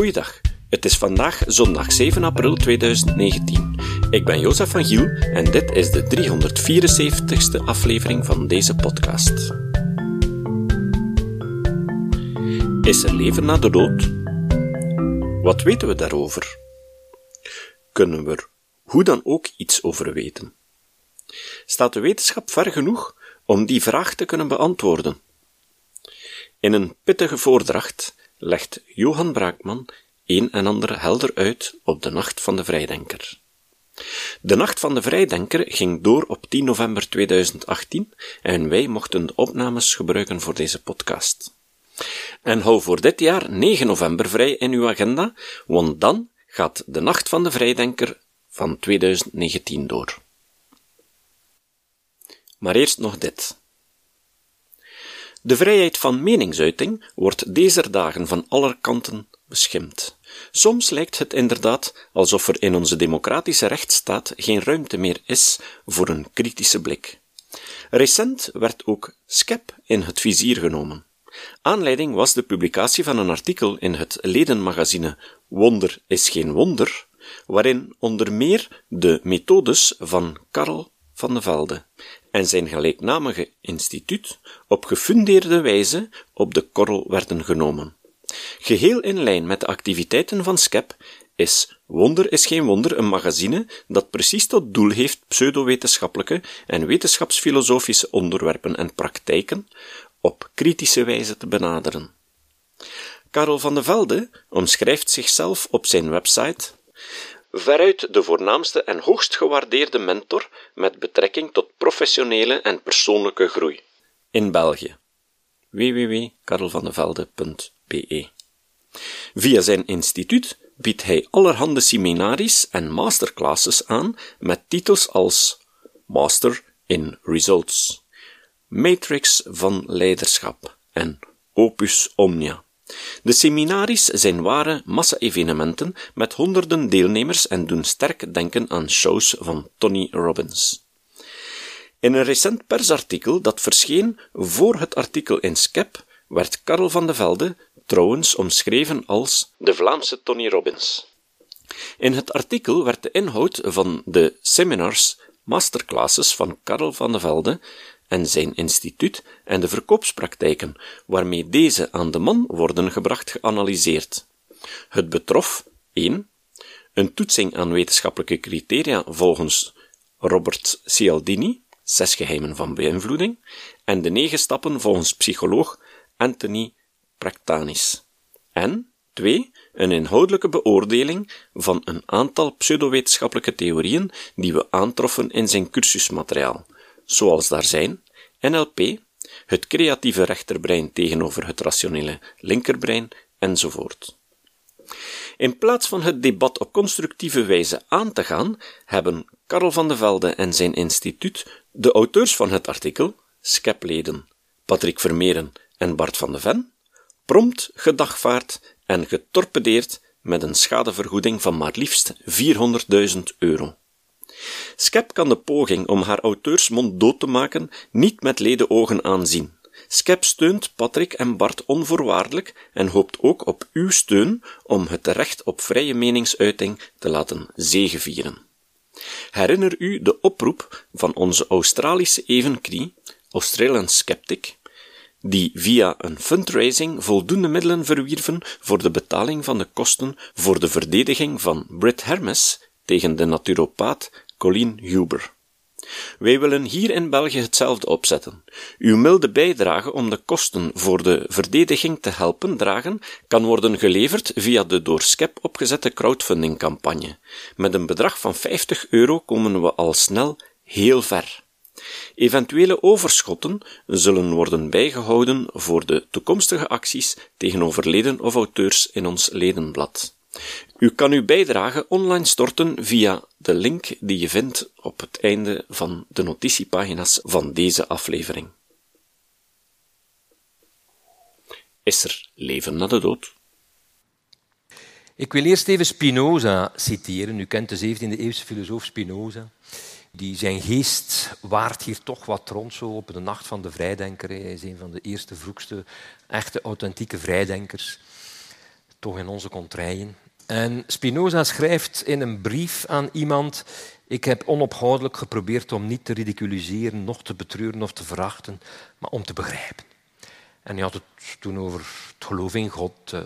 Goeiedag. Het is vandaag zondag 7 april 2019. Ik ben Jozef van Giel en dit is de 374ste aflevering van deze podcast. Is er leven na de dood? Wat weten we daarover? Kunnen we er hoe dan ook iets over weten? Staat de wetenschap ver genoeg om die vraag te kunnen beantwoorden? In een pittige voordracht legt Johan Braakman een en ander helder uit op de Nacht van de Vrijdenker. De Nacht van de Vrijdenker ging door op 10 november 2018 en wij mochten de opnames gebruiken voor deze podcast. En hou voor dit jaar 9 november vrij in uw agenda, want dan gaat de Nacht van de Vrijdenker van 2019 door. Maar eerst nog dit. De vrijheid van meningsuiting wordt deze dagen van alle kanten beschimd. Soms lijkt het inderdaad alsof er in onze democratische rechtsstaat geen ruimte meer is voor een kritische blik. Recent werd ook SCEP in het vizier genomen. Aanleiding was de publicatie van een artikel in het ledenmagazine Wonder is geen wonder, waarin onder meer de methodes van Karl van de Velde en zijn gelijknamige instituut op gefundeerde wijze op de korrel werden genomen. Geheel in lijn met de activiteiten van SCEP is Wonder is geen wonder een magazine dat precies tot doel heeft pseudowetenschappelijke en wetenschapsfilosofische onderwerpen en praktijken op kritische wijze te benaderen. Karel van de Velde omschrijft zichzelf op zijn website veruit de voornaamste en hoogst gewaardeerde mentor met betrekking tot professionele en persoonlijke groei in België. www.karelvandevelde.be Via zijn instituut biedt hij allerhande seminaries en masterclasses aan met titels als Master in Results, Matrix van Leiderschap en Opus Omnia. De seminaries zijn ware massa-evenementen met honderden deelnemers en doen sterk denken aan shows van Tony Robbins. In een recent persartikel dat verscheen voor het artikel in Skep werd Karel van de Velde trouwens omschreven als de Vlaamse Tony Robbins. In het artikel werd de inhoud van de seminars, masterclasses van Karel van de Velde en zijn instituut en de verkoopspraktijken waarmee deze aan de man worden gebracht geanalyseerd. Het betrof 1. Een toetsing aan wetenschappelijke criteria volgens Robert Cialdini, Zes geheimen van beïnvloeding, en de negen stappen volgens psycholoog Anthony Praktanis. En 2. Een inhoudelijke beoordeling van een aantal pseudowetenschappelijke theorieën die we aantroffen in zijn cursusmateriaal, zoals daar zijn NLP, het creatieve rechterbrein tegenover het rationele linkerbrein, enzovoort. In plaats van het debat op constructieve wijze aan te gaan, hebben Karel van de Velde en zijn instituut de auteurs van het artikel, Skepleden, Patrick Vermeeren en Bart van de Ven, prompt gedagvaard en getorpedeerd met een schadevergoeding van maar liefst 400.000 euro. Skep kan de poging om haar auteursmond dood te maken niet met leden ogen aanzien. Skep steunt Patrick en Bart onvoorwaardelijk en hoopt ook op uw steun om het recht op vrije meningsuiting te laten zegevieren. Herinner u de oproep van onze Australische evenknie, Australian Skeptic, die via een fundraising voldoende middelen verwierven voor de betaling van de kosten voor de verdediging van Brit Hermes tegen de naturopaat Colleen Huber. Wij willen hier in België hetzelfde opzetten. Uw milde bijdrage om de kosten voor de verdediging te helpen dragen kan worden geleverd via de door SCEP opgezette crowdfundingcampagne. Met een bedrag van 50 euro komen we al snel heel ver. Eventuele overschotten zullen worden bijgehouden voor de toekomstige acties tegenover leden of auteurs in ons ledenblad. U kan uw bijdrage online storten via de link die je vindt op het einde van de notitiepagina's van deze aflevering. Is er leven na de dood? Ik wil eerst even Spinoza citeren. U kent de 17e-eeuwse filosoof Spinoza. Die zijn geest waart hier toch wat rond zo op de nacht van de vrijdenker. Hij is een van de eerste vroegste echte authentieke vrijdenkers. toch in onze contraien. En Spinoza schrijft in een brief aan iemand: Ik heb onophoudelijk geprobeerd om niet te ridiculiseren, nog te betreuren of te verachten, maar om te begrijpen. En hij had het toen over het geloof in God, uh,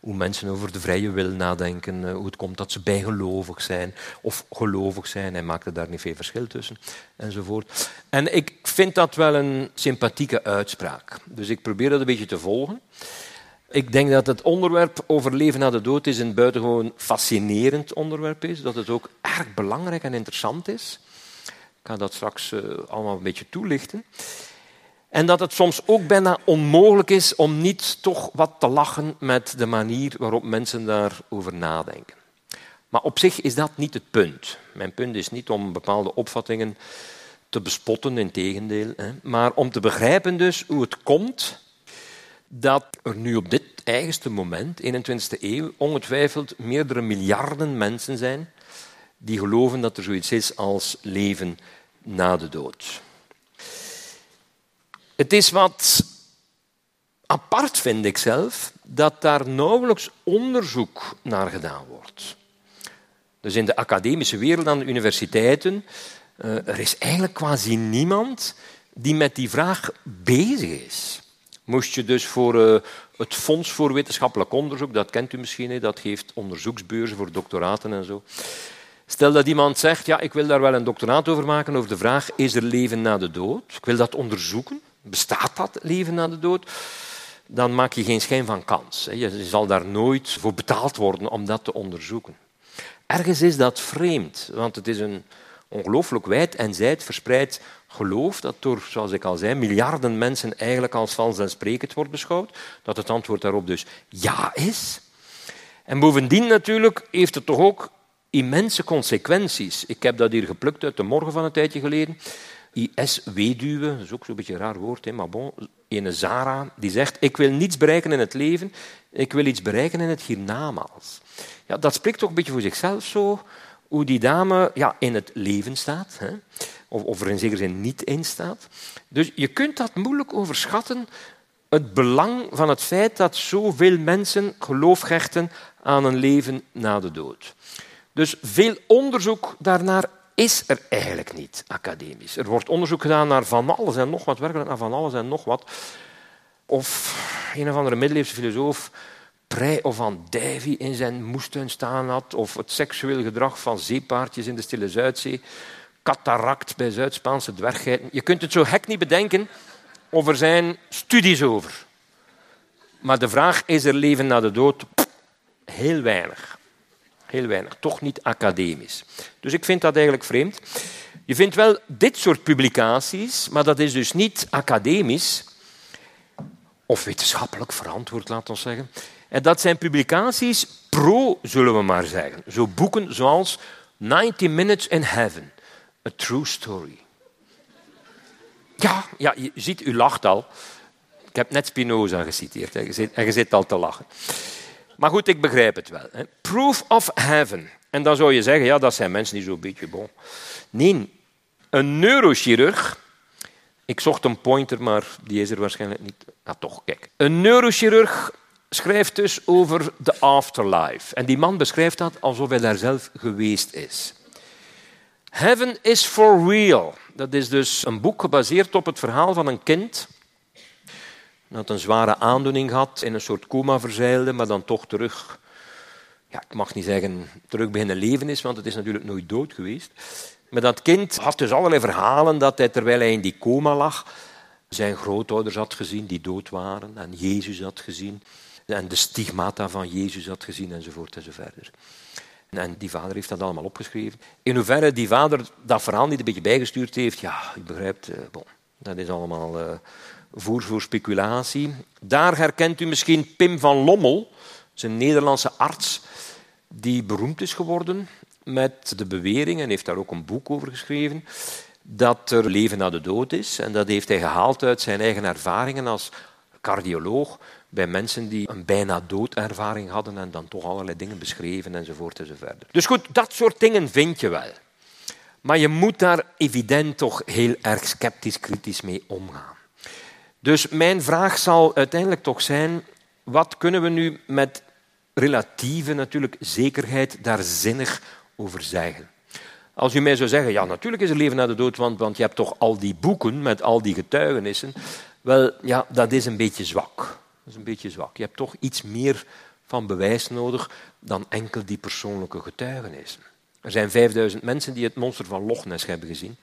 hoe mensen over de vrije wil nadenken, uh, hoe het komt dat ze bijgelovig zijn of gelovig zijn. Hij maakte daar niet veel verschil tussen, enzovoort. En ik vind dat wel een sympathieke uitspraak. Dus ik probeer dat een beetje te volgen. Ik denk dat het onderwerp over leven na de dood is een buitengewoon fascinerend onderwerp is. Dat het ook erg belangrijk en interessant is. Ik ga dat straks uh, allemaal een beetje toelichten. En dat het soms ook bijna onmogelijk is om niet toch wat te lachen met de manier waarop mensen daarover nadenken. Maar op zich is dat niet het punt. Mijn punt is niet om bepaalde opvattingen te bespotten, in tegendeel, maar om te begrijpen dus hoe het komt dat er nu op dit eigenste moment, 21e eeuw, ongetwijfeld meerdere miljarden mensen zijn die geloven dat er zoiets is als leven na de dood. Het is wat apart, vind ik zelf, dat daar nauwelijks onderzoek naar gedaan wordt. Dus in de academische wereld aan de universiteiten, uh, er is eigenlijk quasi niemand die met die vraag bezig is. Moest je dus voor uh, het Fonds voor Wetenschappelijk Onderzoek, dat kent u misschien, dat geeft onderzoeksbeurzen voor doctoraten en zo. Stel dat iemand zegt, ja, ik wil daar wel een doctoraat over maken, over de vraag, is er leven na de dood? Ik wil dat onderzoeken. Bestaat dat leven na de dood? Dan maak je geen schijn van kans. Je zal daar nooit voor betaald worden om dat te onderzoeken. Ergens is dat vreemd, want het is een ongelooflijk wijd en zijd verspreid geloof dat door, zoals ik al zei, miljarden mensen eigenlijk als vanzelfsprekend wordt beschouwd. Dat het antwoord daarop dus ja is. En bovendien natuurlijk heeft het toch ook immense consequenties. Ik heb dat hier geplukt uit de morgen van een tijdje geleden. IS-weduwe, dat is ook zo'n beetje een raar woord, hè, maar bon, ene Zara, die zegt, ik wil niets bereiken in het leven, ik wil iets bereiken in het hiernamaals. Ja, dat spreekt toch een beetje voor zichzelf zo, hoe die dame ja, in het leven staat, hè, of, of er in zekere zin niet in staat. Dus je kunt dat moeilijk overschatten, het belang van het feit dat zoveel mensen geloof hechten aan een leven na de dood. Dus veel onderzoek daarnaar is er eigenlijk niet academisch. Er wordt onderzoek gedaan naar van alles en nog wat, werkelijk naar van alles en nog wat. Of een of andere middeleeuwse filosoof Prey of van Davy in zijn moestuin staan had, of het seksueel gedrag van zeepaardjes in de Stille Zuidzee, cataract bij Zuid-Spaanse dwerggeiten. Je kunt het zo hek niet bedenken, of er zijn studies over. Maar de vraag, is er leven na de dood? Heel weinig. Heel weinig, toch niet academisch. Dus ik vind dat eigenlijk vreemd. Je vindt wel dit soort publicaties, maar dat is dus niet academisch of wetenschappelijk verantwoord, laten we zeggen. En dat zijn publicaties pro, zullen we maar zeggen. Zo boeken zoals 90 Minutes in Heaven, A True Story. Ja, ja, je ziet, u lacht al. Ik heb net Spinoza geciteerd en je zit al te lachen. Maar goed, ik begrijp het wel. Hè. Proof of heaven. En dan zou je zeggen, ja, dat zijn mensen die zo'n beetje bon. Nee, een neurochirurg. Ik zocht een pointer, maar die is er waarschijnlijk niet. Ah, toch, kijk. Een neurochirurg schrijft dus over de afterlife. En die man beschrijft dat alsof hij daar zelf geweest is. Heaven is for real. Dat is dus een boek gebaseerd op het verhaal van een kind dat een zware aandoening had, in een soort coma verzeilde, maar dan toch terug, ja, ik mag niet zeggen terug beginnen leven is, want het is natuurlijk nooit dood geweest. Maar dat kind had dus allerlei verhalen dat hij, terwijl hij in die coma lag, zijn grootouders had gezien die dood waren, en Jezus had gezien, en de stigmata van Jezus had gezien, enzovoort enzovoort. En die vader heeft dat allemaal opgeschreven. In hoeverre die vader dat verhaal niet een beetje bijgestuurd heeft, ja, ik begrijp, eh, dat is allemaal uh, voer voor speculatie. Daar herkent u misschien Pim van Lommel, zijn Nederlandse arts, die beroemd is geworden met de bewering, en heeft daar ook een boek over geschreven, dat er leven na de dood is. En dat heeft hij gehaald uit zijn eigen ervaringen als cardioloog bij mensen die een bijna doodervaring hadden en dan toch allerlei dingen beschreven enzovoort enzovoort. Dus goed, dat soort dingen vind je wel. Maar je moet daar evident toch heel erg sceptisch, kritisch mee omgaan. Dus mijn vraag zal uiteindelijk toch zijn, wat kunnen we nu met relatieve natuurlijk zekerheid daar zinnig over zeggen. Als u mij zou zeggen, ja, natuurlijk is er leven na de dood, want, want je hebt toch al die boeken met al die getuigenissen. Wel, ja, dat is een beetje zwak. Dat is een beetje zwak. Je hebt toch iets meer van bewijs nodig dan enkel die persoonlijke getuigenissen. Er zijn 5000 mensen die het monster van Loch Ness hebben gezien.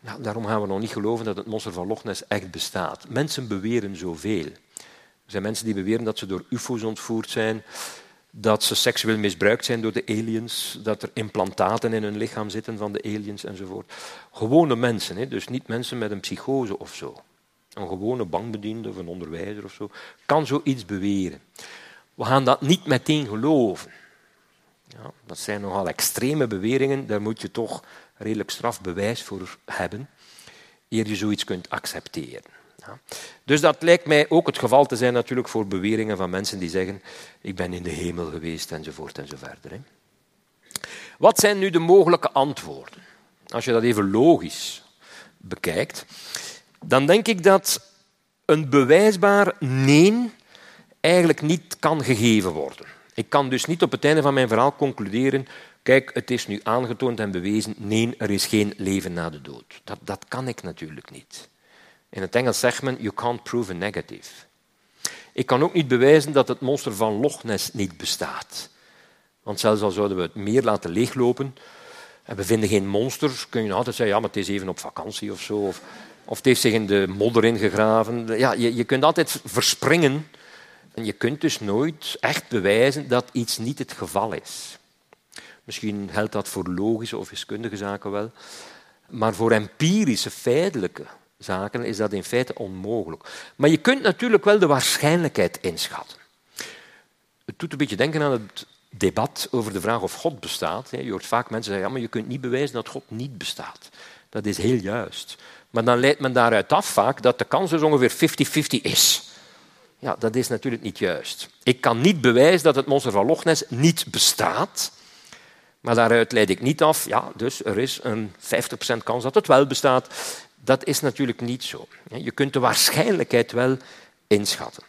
Ja, daarom gaan we nog niet geloven dat het monster van Loch Ness echt bestaat. Mensen beweren zoveel. Er zijn mensen die beweren dat ze door ufo's ontvoerd zijn, dat ze seksueel misbruikt zijn door de aliens, dat er implantaten in hun lichaam zitten van de aliens enzovoort. Gewone mensen, dus niet mensen met een psychose of zo. Een gewone bankbediende of een onderwijzer of zo, kan zoiets beweren. We gaan dat niet meteen geloven. Ja, dat zijn nogal extreme beweringen, daar moet je toch redelijk strafbewijs voor hebben, eer je zoiets kunt accepteren. Ja. Dus dat lijkt mij ook het geval te zijn natuurlijk voor beweringen van mensen die zeggen ik ben in de hemel geweest enzovoort enzoverder. Hè. Wat zijn nu de mogelijke antwoorden? Als je dat even logisch bekijkt, dan denk ik dat een bewijsbaar nee eigenlijk niet kan gegeven worden. Ik kan dus niet op het einde van mijn verhaal concluderen kijk, het is nu aangetoond en bewezen, nee, er is geen leven na de dood. Dat, dat kan ik natuurlijk niet. In het Engels zegt men, you can't prove a negative. Ik kan ook niet bewijzen dat het monster van Loch Ness niet bestaat. Want zelfs al zouden we het meer laten leeglopen en we vinden geen monster, kun je altijd zeggen, ja, maar het is even op vakantie of zo. Of, of het heeft zich in de modder ingegraven. Ja, je, je kunt altijd verspringen en je kunt dus nooit echt bewijzen dat iets niet het geval is. Misschien geldt dat voor logische of wiskundige zaken wel. Maar voor empirische, feitelijke zaken is dat in feite onmogelijk. Maar je kunt natuurlijk wel de waarschijnlijkheid inschatten. Het doet een beetje denken aan het debat over de vraag of God bestaat. Je hoort vaak mensen zeggen, ja, maar je kunt niet bewijzen dat God niet bestaat. Dat is heel juist. Maar dan leidt men daaruit af vaak dat de kans dus ongeveer 50-50 is. Ja, dat is natuurlijk niet juist. Ik kan niet bewijzen dat het monster van Loch Ness niet bestaat. Maar daaruit leid ik niet af, ja, dus er is een 50% kans dat het wel bestaat. Dat is natuurlijk niet zo. Je kunt de waarschijnlijkheid wel inschatten.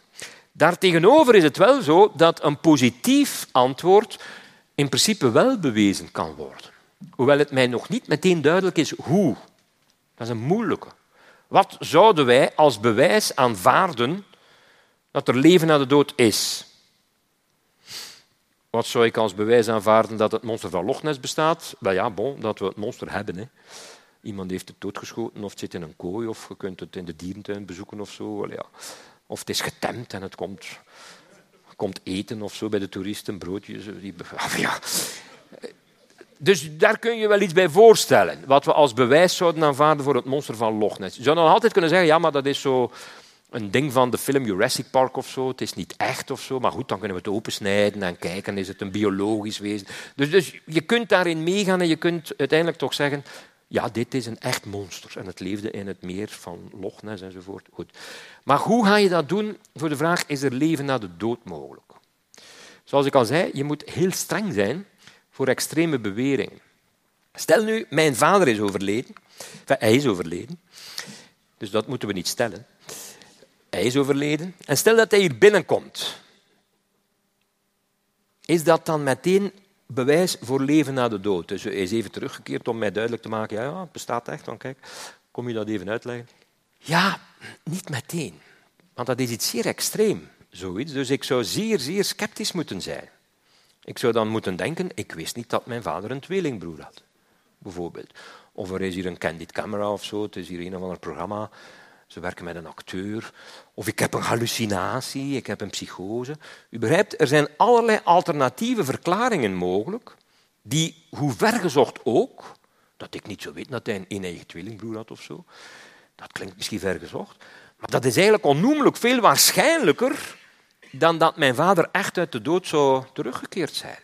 Daartegenover is het wel zo dat een positief antwoord in principe wel bewezen kan worden. Hoewel het mij nog niet meteen duidelijk is hoe. Dat is een moeilijke. Wat zouden wij als bewijs aanvaarden dat er leven na de dood is? Wat zou ik als bewijs aanvaarden dat het monster van Loch Ness bestaat? Wel ja, bon, dat we het monster hebben. Hè. Iemand heeft het doodgeschoten of het zit in een kooi of je kunt het in de dierentuin bezoeken of zo. Wel, ja. Of het is getemd en het komt, komt eten of zo bij de toeristen, broodjes. Die, ja. Dus daar kun je wel iets bij voorstellen. Wat we als bewijs zouden aanvaarden voor het monster van Loch Ness. Je zou dan altijd kunnen zeggen, ja, maar dat is zo een ding van de film Jurassic Park of zo. Het is niet echt of zo, maar goed, dan kunnen we het opensnijden en kijken, is het een biologisch wezen. Dus, dus je kunt daarin meegaan en je kunt uiteindelijk toch zeggen, ja, dit is een echt monster. En het leefde in het meer van Loch Ness enzovoort. Goed. Maar hoe ga je dat doen voor de vraag, is er leven na de dood mogelijk? Zoals ik al zei, je moet heel streng zijn voor extreme beweringen. Stel nu, mijn vader is overleden. hij is overleden. Dus dat moeten we niet stellen. Hij is overleden. En stel dat hij hier binnenkomt. Is dat dan meteen bewijs voor leven na de dood? Dus hij is even teruggekeerd om mij duidelijk te maken, ja, het bestaat echt. Dan kijk, kom je dat even uitleggen? Ja, niet meteen. Want dat is iets zeer extreem, zoiets. Dus ik zou zeer, zeer sceptisch moeten zijn. Ik zou dan moeten denken, ik wist niet dat mijn vader een tweelingbroer had. Bijvoorbeeld. Of er is hier een candid camera of zo, het is hier een of ander programma ze werken met een acteur. Of ik heb een hallucinatie, ik heb een psychose. U begrijpt, er zijn allerlei alternatieve verklaringen mogelijk, die, hoe vergezocht ook, dat ik niet zo weet dat hij een eigen tweelingbroer had of zo, dat klinkt misschien vergezocht, maar dat is eigenlijk onnoemelijk veel waarschijnlijker dan dat mijn vader echt uit de dood zou teruggekeerd zijn.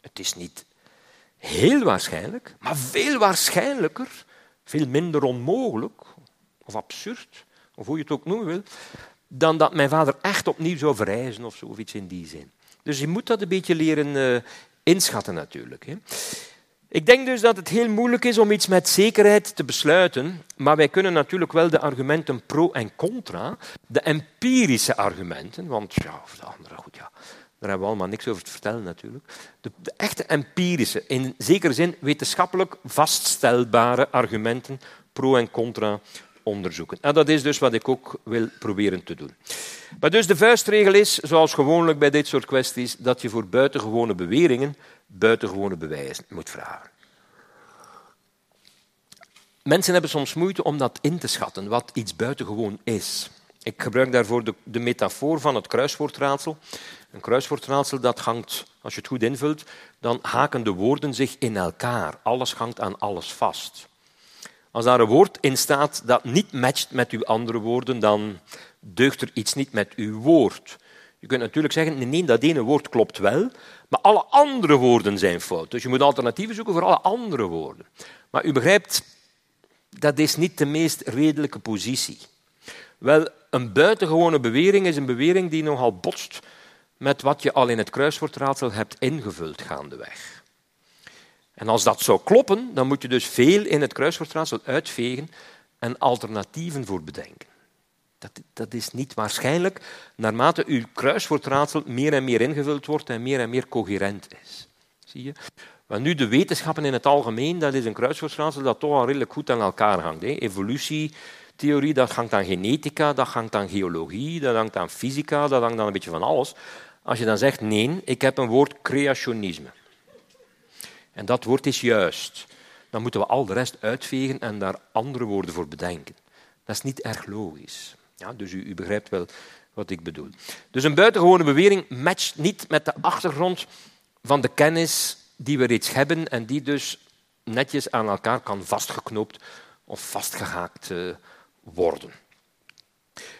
Het is niet heel waarschijnlijk, maar veel waarschijnlijker, veel minder onmogelijk of absurd, of hoe je het ook noemen wil, dan dat mijn vader echt opnieuw zou verrijzen of zo, of iets in die zin. Dus je moet dat een beetje leren uh, inschatten natuurlijk. Hè. Ik denk dus dat het heel moeilijk is om iets met zekerheid te besluiten, maar wij kunnen natuurlijk wel de argumenten pro en contra, de empirische argumenten, want ja, of de andere, goed ja, daar hebben we allemaal niks over te vertellen natuurlijk. De, de echte empirische, in zekere zin wetenschappelijk vaststelbare argumenten pro en contra onderzoeken. En dat is dus wat ik ook wil proberen te doen. Maar dus de vuistregel is, zoals gewoonlijk bij dit soort kwesties, dat je voor buitengewone beweringen buitengewone bewijzen moet vragen. Mensen hebben soms moeite om dat in te schatten, wat iets buitengewoon is. Ik gebruik daarvoor de, de metafoor van het kruiswoordraadsel. Een kruiswoordraadsel dat hangt, als je het goed invult, dan haken de woorden zich in elkaar. Alles hangt aan alles vast. Als daar een woord in staat dat niet matcht met uw andere woorden, dan deugt er iets niet met uw woord. Je kunt natuurlijk zeggen, nee, dat ene woord klopt wel, maar alle andere woorden zijn fout. Dus je moet alternatieven zoeken voor alle andere woorden. Maar u begrijpt, dat is niet de meest redelijke positie. Wel, een buitengewone bewering is een bewering die nogal botst met wat je al in het kruiswoordraadsel hebt ingevuld gaandeweg. En als dat zou kloppen, dan moet je dus veel in het kruiswoordraadsel uitvegen en alternatieven voor bedenken. Dat, dat is niet waarschijnlijk naarmate uw kruiswoordraadsel meer en meer ingevuld wordt en meer en meer coherent is. Zie je? Maar nu de wetenschappen in het algemeen, dat is een kruiswoordraadsel dat toch al redelijk goed aan elkaar hangt. Hè. Evolutietheorie, dat hangt aan genetica, dat hangt aan geologie, dat hangt aan fysica, dat hangt aan een beetje van alles. Als je dan zegt, nee, ik heb een woord creationisme. En dat woord is juist. Dan moeten we al de rest uitvegen en daar andere woorden voor bedenken. Dat is niet erg logisch. Ja, dus u, u begrijpt wel wat ik bedoel. Dus een buitengewone bewering matcht niet met de achtergrond van de kennis die we reeds hebben en die dus netjes aan elkaar kan vastgeknoopt of vastgehaakt uh, worden.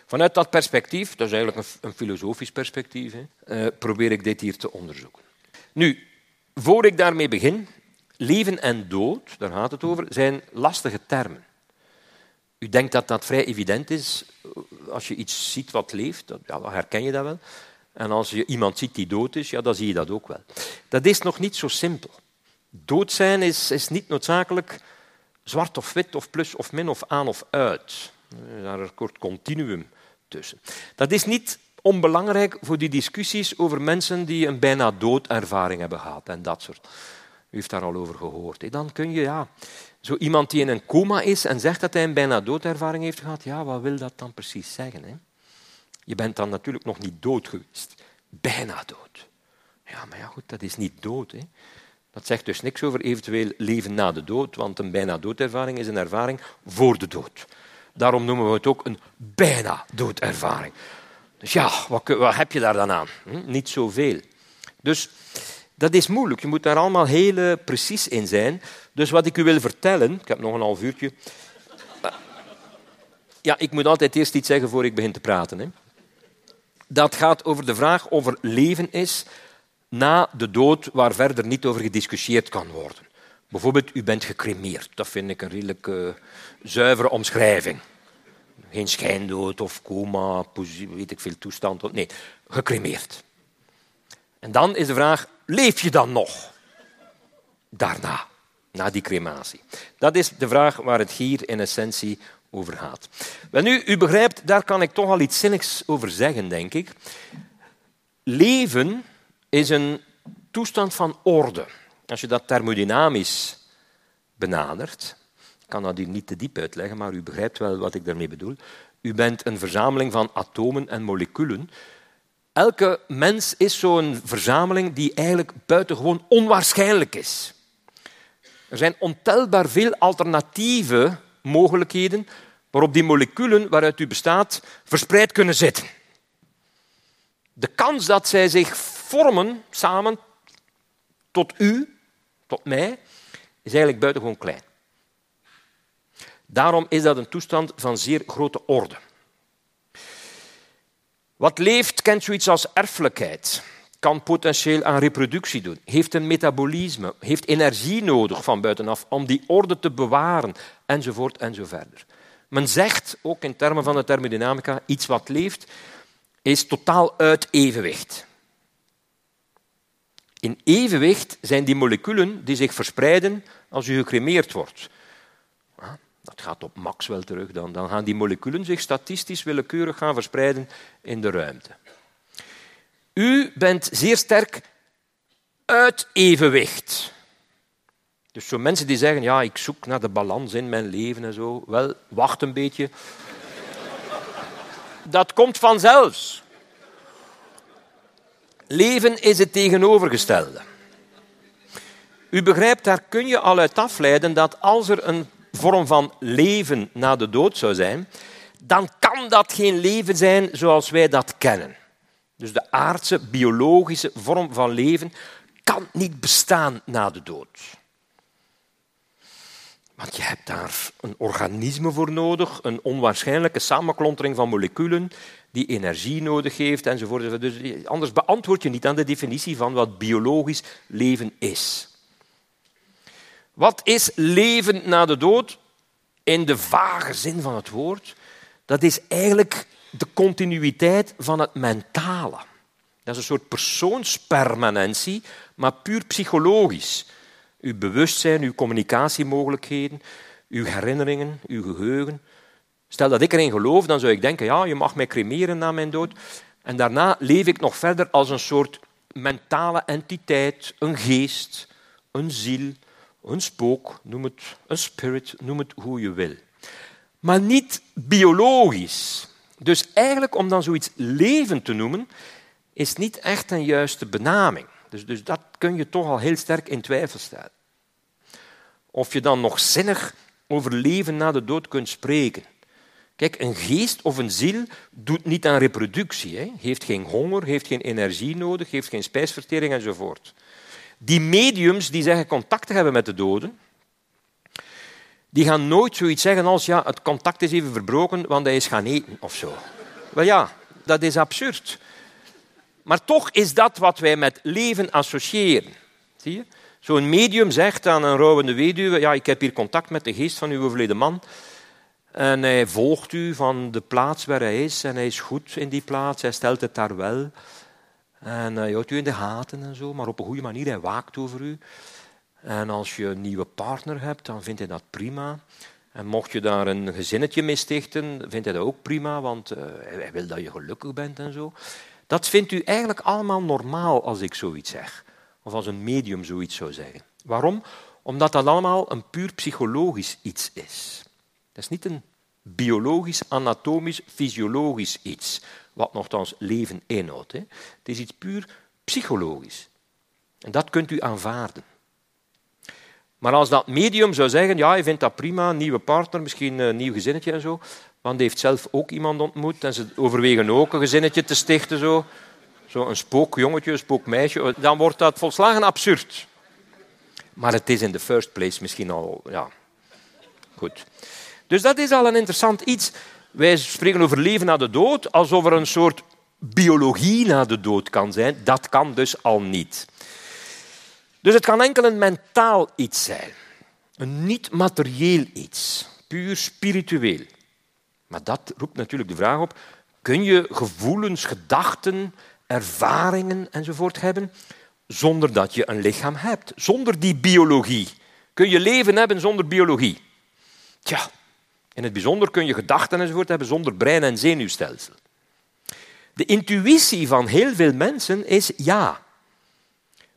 Vanuit dat perspectief, dat is eigenlijk een, filosofisch perspectief, uh, probeer ik dit hier te onderzoeken. Nu, voor ik daarmee begin, leven en dood, daar gaat het over, zijn lastige termen. U denkt dat dat vrij evident is. Als je iets ziet wat leeft, dan herken je dat wel. En als je iemand ziet die dood is, ja, dan zie je dat ook wel. Dat is nog niet zo simpel. Dood zijn is, is niet noodzakelijk zwart of wit of plus of min of aan of uit. Er is daar een kort continuum tussen. Dat is niet onbelangrijk voor die discussies over mensen die een bijna doodervaring hebben gehad en dat soort. U heeft daar al over gehoord. Dan kun je, ja, zo iemand die in een coma is en zegt dat hij een bijna doodervaring heeft gehad, ja, wat wil dat dan precies zeggen? Hè? Je bent dan natuurlijk nog niet dood geweest. Bijna dood. Ja, maar ja, goed, dat is niet dood. Hè? Dat zegt dus niks over eventueel leven na de dood, want een bijna doodervaring is een ervaring voor de dood. Daarom noemen we het ook een bijna doodervaring. Dus ja, wat, heb je daar dan aan? Hm? Niet zoveel. Dus dat is moeilijk. Je moet daar allemaal heel eh, precies in zijn. Dus wat ik u wil vertellen, ik heb nog een half uurtje. Ja, ik moet altijd eerst iets zeggen voor ik begin te praten. Hè. Dat gaat over de vraag of er leven is na de dood waar verder niet over gediscussieerd kan worden. Bijvoorbeeld, u bent gecremeerd. Dat vind ik een redelijk uh, zuivere omschrijving. Geen schijndood of coma, weet ik veel toestand. Nee, gecremeerd. En dan is de vraag, leef je dan nog? Daarna, na die crematie. Dat is de vraag waar het hier in essentie over gaat. Wel nu, u begrijpt, daar kan ik toch al iets zinnigs over zeggen, denk ik. Leven is een toestand van orde. Als je dat thermodynamisch benadert, ik kan dat hier niet te diep uitleggen, maar u begrijpt wel wat ik daarmee bedoel. U bent een verzameling van atomen en moleculen Elke mens is zo'n verzameling die eigenlijk buitengewoon onwaarschijnlijk is. Er zijn ontelbaar veel alternatieve mogelijkheden waarop die moleculen waaruit u bestaat verspreid kunnen zitten. De kans dat zij zich vormen samen tot u, tot mij, is eigenlijk buitengewoon klein. Daarom is dat een toestand van zeer grote orde. Wat leeft kent zoiets als erfelijkheid, kan potentieel aan reproductie doen, heeft een metabolisme, heeft energie nodig van buitenaf om die orde te bewaren, enzovoort enzoverder. Men zegt, ook in termen van de thermodynamica, iets wat leeft, is totaal uit evenwicht. In evenwicht zijn die moleculen die zich verspreiden als u gecremeerd wordt. Dat gaat op Maxwell terug. Dan, dan gaan die moleculen zich statistisch willekeurig gaan verspreiden in de ruimte. U bent zeer sterk uit evenwicht. Dus zo mensen die zeggen, ja, ik zoek naar de balans in mijn leven en zo. Wel, wacht een beetje. Dat komt vanzelfs. Leven is het tegenovergestelde. U begrijpt, daar kun je al uit afleiden dat als er een vorm van leven na de dood zou zijn, dan kan dat geen leven zijn zoals wij dat kennen. Dus de aardse, biologische vorm van leven kan niet bestaan na de dood. Want je hebt daar een organisme voor nodig, een onwaarschijnlijke samenklontering van moleculen die energie nodig heeft enzovoort. Dus anders beantwoord je niet aan de definitie van wat biologisch leven is. Wat is leven na de dood? In de vage zin van het woord. Dat is eigenlijk de continuïteit van het mentale. Dat is een soort persoonspermanentie, maar puur psychologisch. Uw bewustzijn, uw communicatiemogelijkheden, uw herinneringen, uw geheugen. Stel dat ik erin geloof, dan zou ik denken, ja, je mag mij cremeren na mijn dood. En daarna leef ik nog verder als een soort mentale entiteit, een geest, een ziel, een spook, noem het een spirit, noem het hoe je wil. Maar niet biologisch. Dus eigenlijk om dan zoiets leven te noemen, is niet echt een juiste benaming. Dus, dus dat kun je toch al heel sterk in twijfel stellen. Of je dan nog zinnig over leven na de dood kunt spreken. Kijk, een geest of een ziel doet niet aan reproductie. Hè. Heeft geen honger, heeft geen energie nodig, heeft geen spijsvertering enzovoort. Die mediums die zeggen contact te hebben met de doden, die gaan nooit zoiets zeggen als ja, het contact is even verbroken, want hij is gaan eten of zo. Wel ja, dat is absurd. Maar toch is dat wat wij met leven associëren. Zie je? Zo'n medium zegt aan een rouwende weduwe, ja, ik heb hier contact met de geest van uw overleden man. En hij volgt u van de plaats waar hij is en hij is goed in die plaats, hij stelt het daar wel. En hij houdt u in de gaten en zo, maar op een goede manier, hij waakt over u. En als je een nieuwe partner hebt, dan vindt hij dat prima. En mocht je daar een gezinnetje mee stichten, vindt hij dat ook prima, want uh, hij wil dat je gelukkig bent en zo. Dat vindt u eigenlijk allemaal normaal als ik zoiets zeg. Of als een medium zoiets zou zeggen. Waarom? Omdat dat allemaal een puur psychologisch iets is. Dat is niet een biologisch, anatomisch, fysiologisch iets, wat nogthans leven inhoudt. Het is iets puur psychologisch. En dat kunt u aanvaarden. Maar als dat medium zou zeggen, ja, je vindt dat prima, nieuwe partner, misschien een nieuw gezinnetje en zo, want hij heeft zelf ook iemand ontmoet en ze overwegen ook een gezinnetje te stichten, zo, zo een spookjongetje, een spookmeisje, dan wordt dat volslagen absurd. Maar het is in the first place misschien al, ja, goed. Dus dat is al een interessant iets. Wij spreken over leven na de dood alsof er een soort biologie na de dood kan zijn. Dat kan dus al niet. Dus het kan enkel een mentaal iets zijn. Een niet-materieel iets. Puur spiritueel. Maar dat roept natuurlijk de vraag op: kun je gevoelens, gedachten, ervaringen enzovoort hebben zonder dat je een lichaam hebt? Zonder die biologie. Kun je leven hebben zonder biologie? Tja, in het bijzonder kun je gedachten enzovoort hebben zonder brein en zenuwstelsel. De intuïtie van heel veel mensen is ja.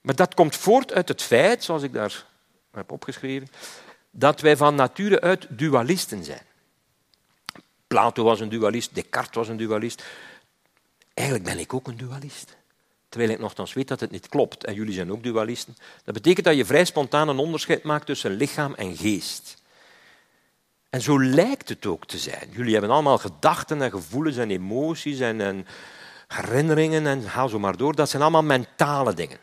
Maar dat komt voort uit het feit, zoals ik daar heb opgeschreven, dat wij van nature uit dualisten zijn. Plato was een dualist, Descartes was een dualist. Eigenlijk ben ik ook een dualist. Terwijl ik nogthans weet dat het niet klopt en jullie zijn ook dualisten. Dat betekent dat je vrij spontaan een onderscheid maakt tussen lichaam en geest. En zo lijkt het ook te zijn. Jullie hebben allemaal gedachten en gevoelens en emoties en, en herinneringen en ga zo maar door. Dat zijn allemaal mentale dingen.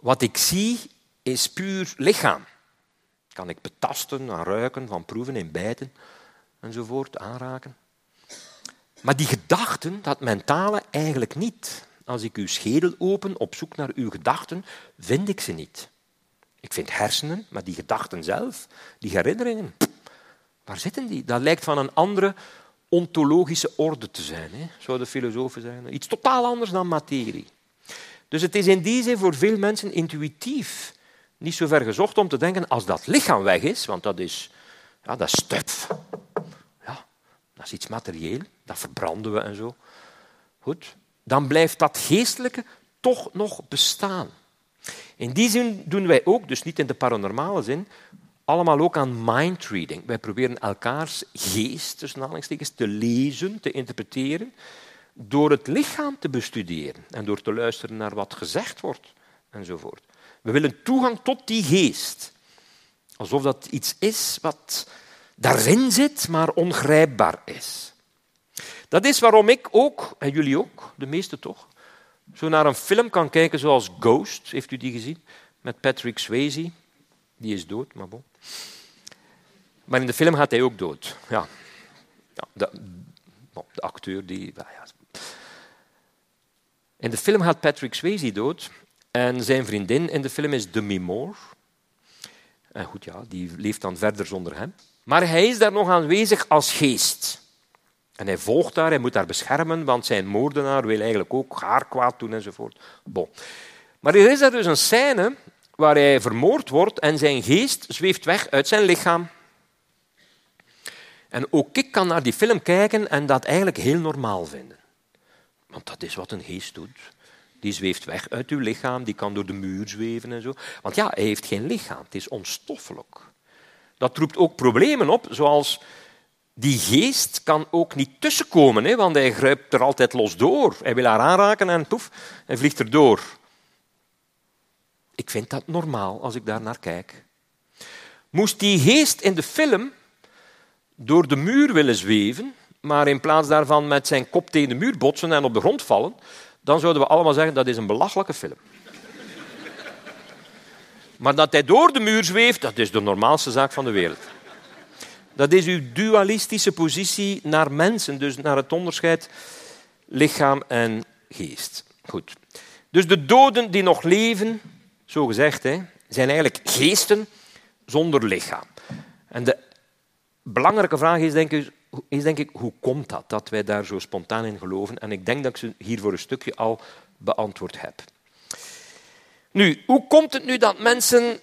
Wat ik zie is puur lichaam. Kan ik betasten, ruiken, van proeven in bijten enzovoort, aanraken. Maar die gedachten, dat mentale, eigenlijk niet. Als ik uw schedel open op zoek naar uw gedachten, vind ik ze niet. Ik vind hersenen, maar die gedachten zelf, die herinneringen, waar zitten die? Dat lijkt van een andere ontologische orde te zijn, hè? zouden filosofen zeggen. Iets totaal anders dan materie. Dus het is in die zin voor veel mensen intuïtief niet zo ver gezocht om te denken, als dat lichaam weg is, want dat is, ja, dat is stuf. Ja, dat is iets materieel, dat verbranden we en zo. Goed, dan blijft dat geestelijke toch nog bestaan. In die zin doen wij ook, dus niet in de paranormale zin, allemaal ook aan mindreading. Wij proberen elkaars geest, te lezen, te interpreteren, door het lichaam te bestuderen en door te luisteren naar wat gezegd wordt enzovoort. We willen toegang tot die geest. Alsof dat iets is wat daarin zit, maar ongrijpbaar is. Dat is waarom ik ook, en jullie ook, de meesten toch, zo naar een film kan kijken zoals Ghost. Heeft u die gezien? Met Patrick Swayze. Die is dood, maar bon. Maar in de film gaat hij ook dood. Ja. ja de, de, acteur die... Ja. In de film gaat Patrick Swayze dood en zijn vriendin in de film is Demi Moore. En goed, ja, die leeft dan verder zonder hem. Maar hij is daar nog aanwezig als geest. En hij volgt daar, hij moet haar beschermen, want zijn moordenaar wil eigenlijk ook haar kwaad doen enzovoort. Bon. Maar er is daar dus een scène waar hij vermoord wordt en zijn geest zweeft weg uit zijn lichaam. En ook ik kan naar die film kijken en dat eigenlijk heel normaal vinden. Want dat is wat een geest doet. Die zweeft weg uit uw lichaam, die kan door de muur zweven en zo. Want ja, hij heeft geen lichaam, het is onstoffelijk. Dat roept ook problemen op, zoals die geest kan ook niet tussenkomen, hè, want hij grijpt er altijd los door. Hij wil haar aanraken en poef, hij vliegt er door. Ik vind dat normaal als ik daar naar kijk. Moest die geest in de film door de muur willen zweven, maar in plaats daarvan met zijn kop tegen de muur botsen en op de grond vallen, dan zouden we allemaal zeggen dat is een belachelijke film. Maar dat hij door de muur zweeft, dat is de normaalste zaak van de wereld. Dat is uw dualistische positie naar mensen, dus naar het onderscheid lichaam en geest. Goed. Dus de doden die nog leven, zo gezegd, zijn eigenlijk geesten zonder lichaam. En de belangrijke vraag is denk, ik, is denk ik, hoe komt dat, dat wij daar zo spontaan in geloven? En ik denk dat ik ze hier voor een stukje al beantwoord heb. Nu, hoe komt het nu dat mensen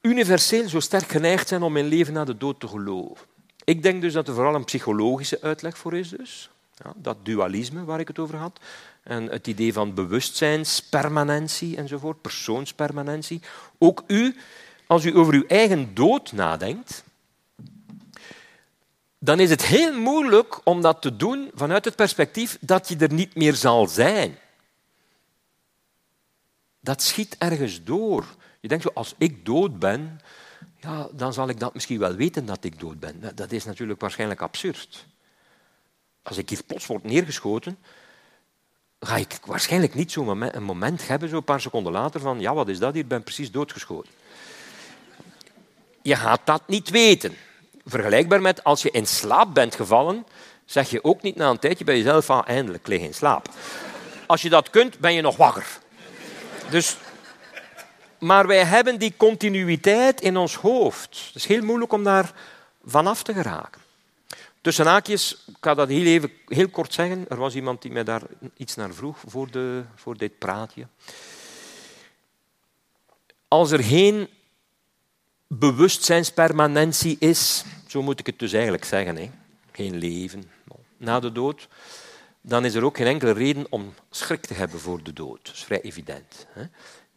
universeel zo sterk geneigd zijn om in leven na de dood te geloven? Ik denk dus dat er vooral een psychologische uitleg voor is. Dus. Ja, dat dualisme waar ik het over had. En het idee van bewustzijnspermanentie enzovoort, persoonspermanentie. Ook u, als u over uw eigen dood nadenkt, dan is het heel moeilijk om dat te doen vanuit het perspectief dat je er niet meer zal zijn. Dat schiet ergens door. Je denkt zo, als ik dood ben, ja, dan zal ik dat misschien wel weten dat ik dood ben. Dat is natuurlijk waarschijnlijk absurd. Als ik hier plots word neergeschoten, ga ik waarschijnlijk niet zo'n moment hebben, zo een paar seconden later, van ja, wat is dat hier, ik ben precies doodgeschoten. Je gaat dat niet weten. Vergelijkbaar met als je in slaap bent gevallen, zeg je ook niet na een tijdje bij jezelf van eindelijk lig in slaap. Als je dat kunt, ben je nog wakker. Dus, maar wij hebben die continuïteit in ons hoofd. Het is heel moeilijk om daar vanaf te geraken. Tussen haakjes, ik ga dat heel, even, heel kort zeggen. Er was iemand die mij daar iets naar vroeg voor, de, voor dit praatje. Als er geen bewustzijnspermanentie is, zo moet ik het dus eigenlijk zeggen, hè. geen leven na de dood, dan is er ook geen enkele reden om schrik te hebben voor de dood. Dat is vrij evident. Hè.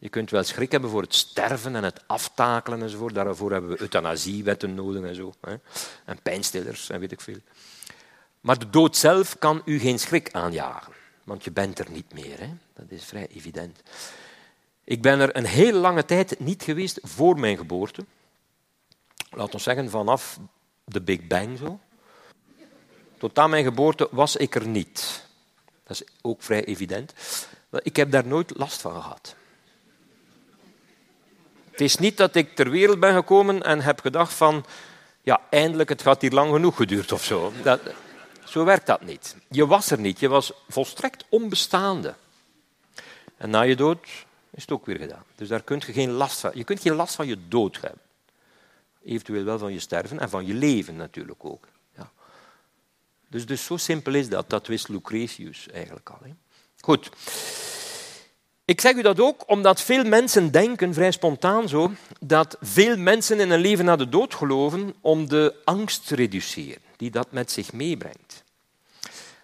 Je kunt wel schrik hebben voor het sterven en het aftakelen enzovoort. Daarvoor hebben we euthanasiewetten nodig en zo. Hè. En pijnstillers en weet ik veel. Maar de dood zelf kan u geen schrik aanjagen. Want je bent er niet meer. Hè. Dat is vrij evident. Ik ben er een heel lange tijd niet geweest voor mijn geboorte laten we zeggen, vanaf de Big Bang zo. Tot aan mijn geboorte was ik er niet. Dat is ook vrij evident. Ik heb daar nooit last van gehad. Het is niet dat ik ter wereld ben gekomen en heb gedacht van, ja, eindelijk, het gaat hier lang genoeg geduurd of zo. Dat, zo werkt dat niet. Je was er niet, je was volstrekt onbestaande. En na je dood is het ook weer gedaan. Dus daar kun je geen last van. Je kunt geen last van je dood hebben eventueel wel van je sterven en van je leven natuurlijk ook. Ja. Dus, dus zo simpel is dat. Dat wist Lucretius eigenlijk al. Hè. Goed. Ik zeg u dat ook omdat veel mensen denken, vrij spontaan zo, dat veel mensen in een leven na de dood geloven om de angst te reduceren die dat met zich meebrengt.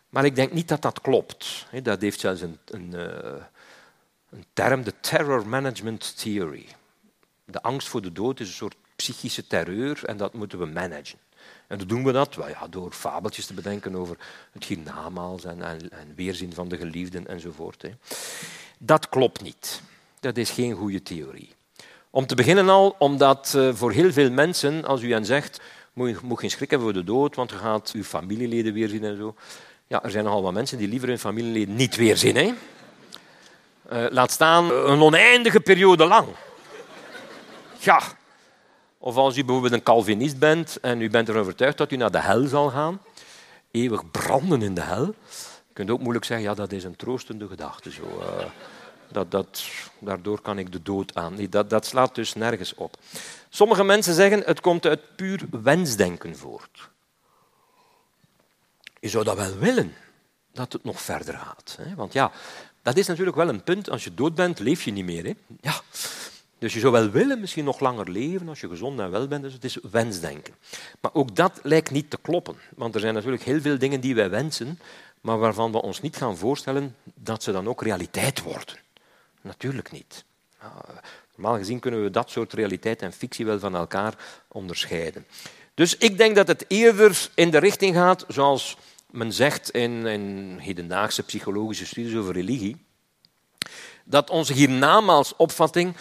Maar ik denk niet dat dat klopt. Dat heeft zelfs een, een, eh, een term, de Terror Management Theory. De angst voor de dood is een soort psychische terreur en dat moeten we managen. En dan doen we dat well, ja, door fabeltjes te bedenken over het hiernamaals en, en, en weerzien van de geliefden enzovoort. Dat klopt niet. Dat is geen goede theorie. Om te beginnen al omdat uh, voor heel veel mensen, als u hen zegt, moet je moet geen schrik hebben voor de dood, want je gaat uw familieleden weerzien en zo. Ja, er zijn nogal wat mensen die liever hun familieleden niet weerzien. Hè. Uh, laat staan een oneindige periode lang. Ja. Of als u bijvoorbeeld een Calvinist bent en u bent ervan overtuigd dat u naar de hel zal gaan, eeuwig branden in de hel. Je kunt ook moeilijk zeggen, ja, dat is een troostende gedachte. Zo. Uh, dat, dat, daardoor kan ik de dood aan. Nee, dat, dat slaat dus nergens op. Sommige mensen zeggen, het komt uit puur wensdenken voort. Je zou dat wel willen, dat het nog verder gaat. Hè? Want ja, dat is natuurlijk wel een punt. Als je dood bent, leef je niet meer. Hè? Ja. Dus je zou wel willen misschien nog langer leven als je gezond en wel bent. Dus het is wensdenken. Maar ook dat lijkt niet te kloppen. Want er zijn natuurlijk heel veel dingen die wij wensen, maar waarvan we ons niet gaan voorstellen dat ze dan ook realiteit worden. Natuurlijk niet. Normaal gezien kunnen we dat soort realiteit en fictie wel van elkaar onderscheiden. Dus ik denk dat het eerder in de richting gaat, zoals men zegt in, in hedendaagse psychologische studies over religie, dat onze hiernamaals-opvatting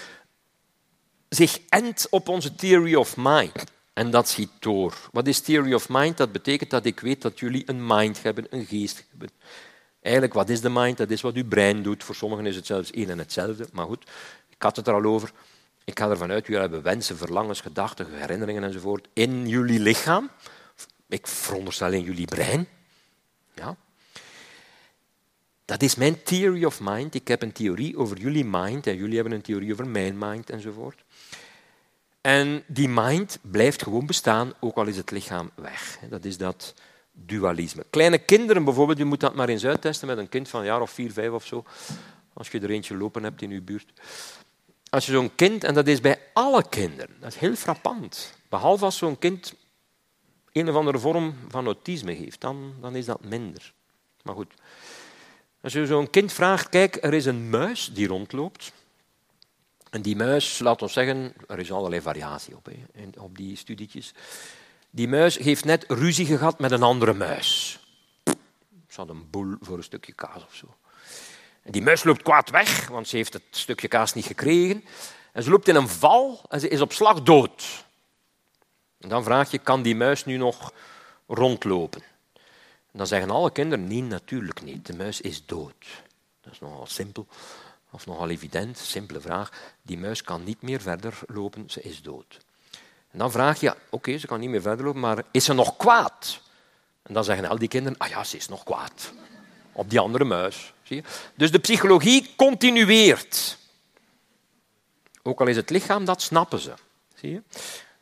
zich endt op onze theory of mind. En dat schiet door. Wat is theory of mind? Dat betekent dat ik weet dat jullie een mind hebben, een geest hebben. Eigenlijk, wat is de mind? Dat is wat uw brein doet. Voor sommigen is het zelfs één en hetzelfde. Maar goed, ik had het er al over. Ik ga ervan uit, jullie hebben wensen, verlangens, gedachten, herinneringen enzovoort in jullie lichaam. Ik veronderstel in jullie brein. Ja. Dat is mijn theory of mind. Ik heb een theorie over jullie mind en jullie hebben een theorie over mijn mind enzovoort. En die mind blijft gewoon bestaan, ook al is het lichaam weg. Dat is dat dualisme. Kleine kinderen bijvoorbeeld, je moet dat maar eens uittesten met een kind van een jaar of vier, vijf of zo. Als je er eentje lopen hebt in je buurt. Als je zo'n kind, en dat is bij alle kinderen, dat is heel frappant. Behalve als zo'n kind een of andere vorm van autisme heeft, dan, dan is dat minder. Maar goed. Als je zo'n kind vraagt, kijk, er is een muis die rondloopt. En die muis, laat ons zeggen, er is allerlei variatie op, hè, op die studietjes. Die muis heeft net ruzie gehad met een andere muis. Ze had een boel voor een stukje kaas of zo. En die muis loopt kwaad weg, want ze heeft het stukje kaas niet gekregen. En ze loopt in een val en ze is op slag dood. En dan vraag je, kan die muis nu nog rondlopen? En dan zeggen alle kinderen, nee, natuurlijk niet. De muis is dood. Dat is nogal simpel, of nogal evident, simpele vraag. Die muis kan niet meer verder lopen, ze is dood. En dan vraag je, oké, ze kan niet meer verder lopen, maar is ze nog kwaad? En dan zeggen al die kinderen, ah ja, ze is nog kwaad. Op die andere muis. Zie je? Dus de psychologie continueert. Ook al is het lichaam, dat snappen ze. Zie je?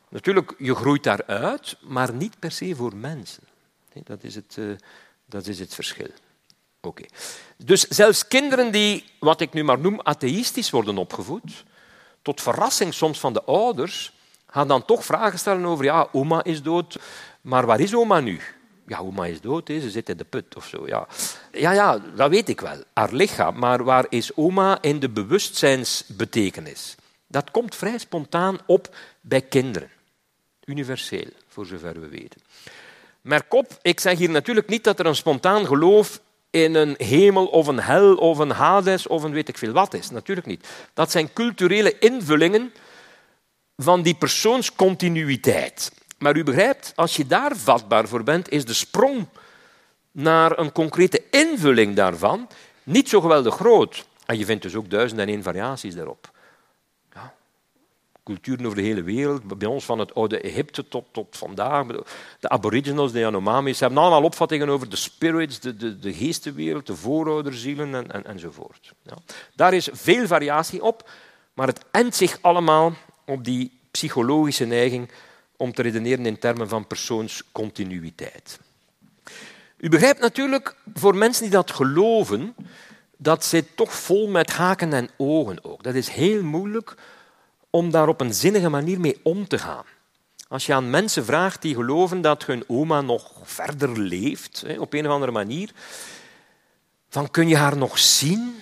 Natuurlijk, je groeit daaruit, maar niet per se voor mensen. Dat is het, uh, dat is het verschil. Dus zelfs kinderen die, wat ik nu maar noem, atheïstisch worden opgevoed, tot verrassing soms van de ouders, gaan dan toch vragen stellen over, ja, oma is dood, maar waar is oma nu? Ja, oma is dood, ze zit in de put of zo. Ja. ja, ja, dat weet ik wel, haar lichaam. Maar waar is oma in de bewustzijnsbetekenis? Dat komt vrij spontaan op bij kinderen. Universeel, voor zover we weten. Merk op, ik zeg hier natuurlijk niet dat er een spontaan geloof in een hemel of een hel of een Hades of een weet ik veel wat is. Natuurlijk niet. Dat zijn culturele invullingen van die persoonscontinuïteit. Maar u begrijpt, als je daar vatbaar voor bent, is de sprong naar een concrete invulling daarvan niet zo geweldig groot. En je vindt dus ook duizend en één variaties daarop. Culturen over de hele wereld, bij ons van het oude Egypte tot, tot vandaag. De aboriginals, de Yanomamis, hebben allemaal opvattingen over de spirits, de, de, de geestenwereld, de voorouderzielen en, en, enzovoort. Ja. Daar is veel variatie op, maar het endt zich allemaal op die psychologische neiging om te redeneren in termen van persoonscontinuïteit. U begrijpt natuurlijk, voor mensen die dat geloven, dat zit toch vol met haken en ogen ook. Dat is heel moeilijk om daar op een zinnige manier mee om te gaan. Als je aan mensen vraagt die geloven dat hun oma nog verder leeft, op een of andere manier, van kun je haar nog zien?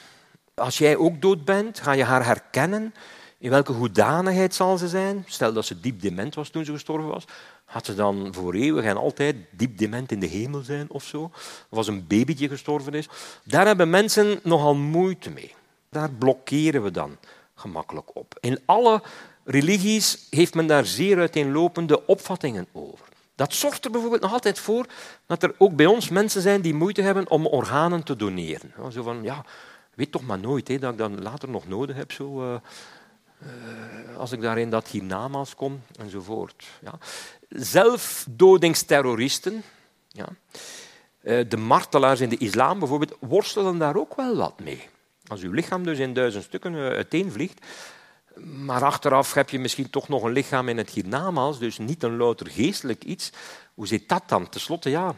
Als jij ook dood bent, ga je haar herkennen? In welke hoedanigheid zal ze zijn? Stel dat ze diep dement was toen ze gestorven was. Had ze dan voor eeuwig en altijd diep dement in de hemel zijn of zo? Of als een babytje gestorven is? Daar hebben mensen nogal moeite mee. Daar blokkeren we dan gemakkelijk op. In alle religies heeft men daar zeer uiteenlopende opvattingen over. Dat zorgt er bijvoorbeeld nog altijd voor dat er ook bij ons mensen zijn die moeite hebben om organen te doneren. Zo van, ja, weet toch maar nooit dat ik dat later nog nodig heb. Zo, uh, uh, als ik daar in dat hiernamaals kom, enzovoort. Ja. Zelfdodingsterroristen, ja. Uh, de martelaars in de islam bijvoorbeeld, worstelen daar ook wel wat mee. Als uw lichaam dus in duizend stukken uiteenvliegt, maar achteraf heb je misschien toch nog een lichaam in het hiernamaals, dus niet een louter geestelijk iets. Hoe zit dat dan? Ten slotte, ja,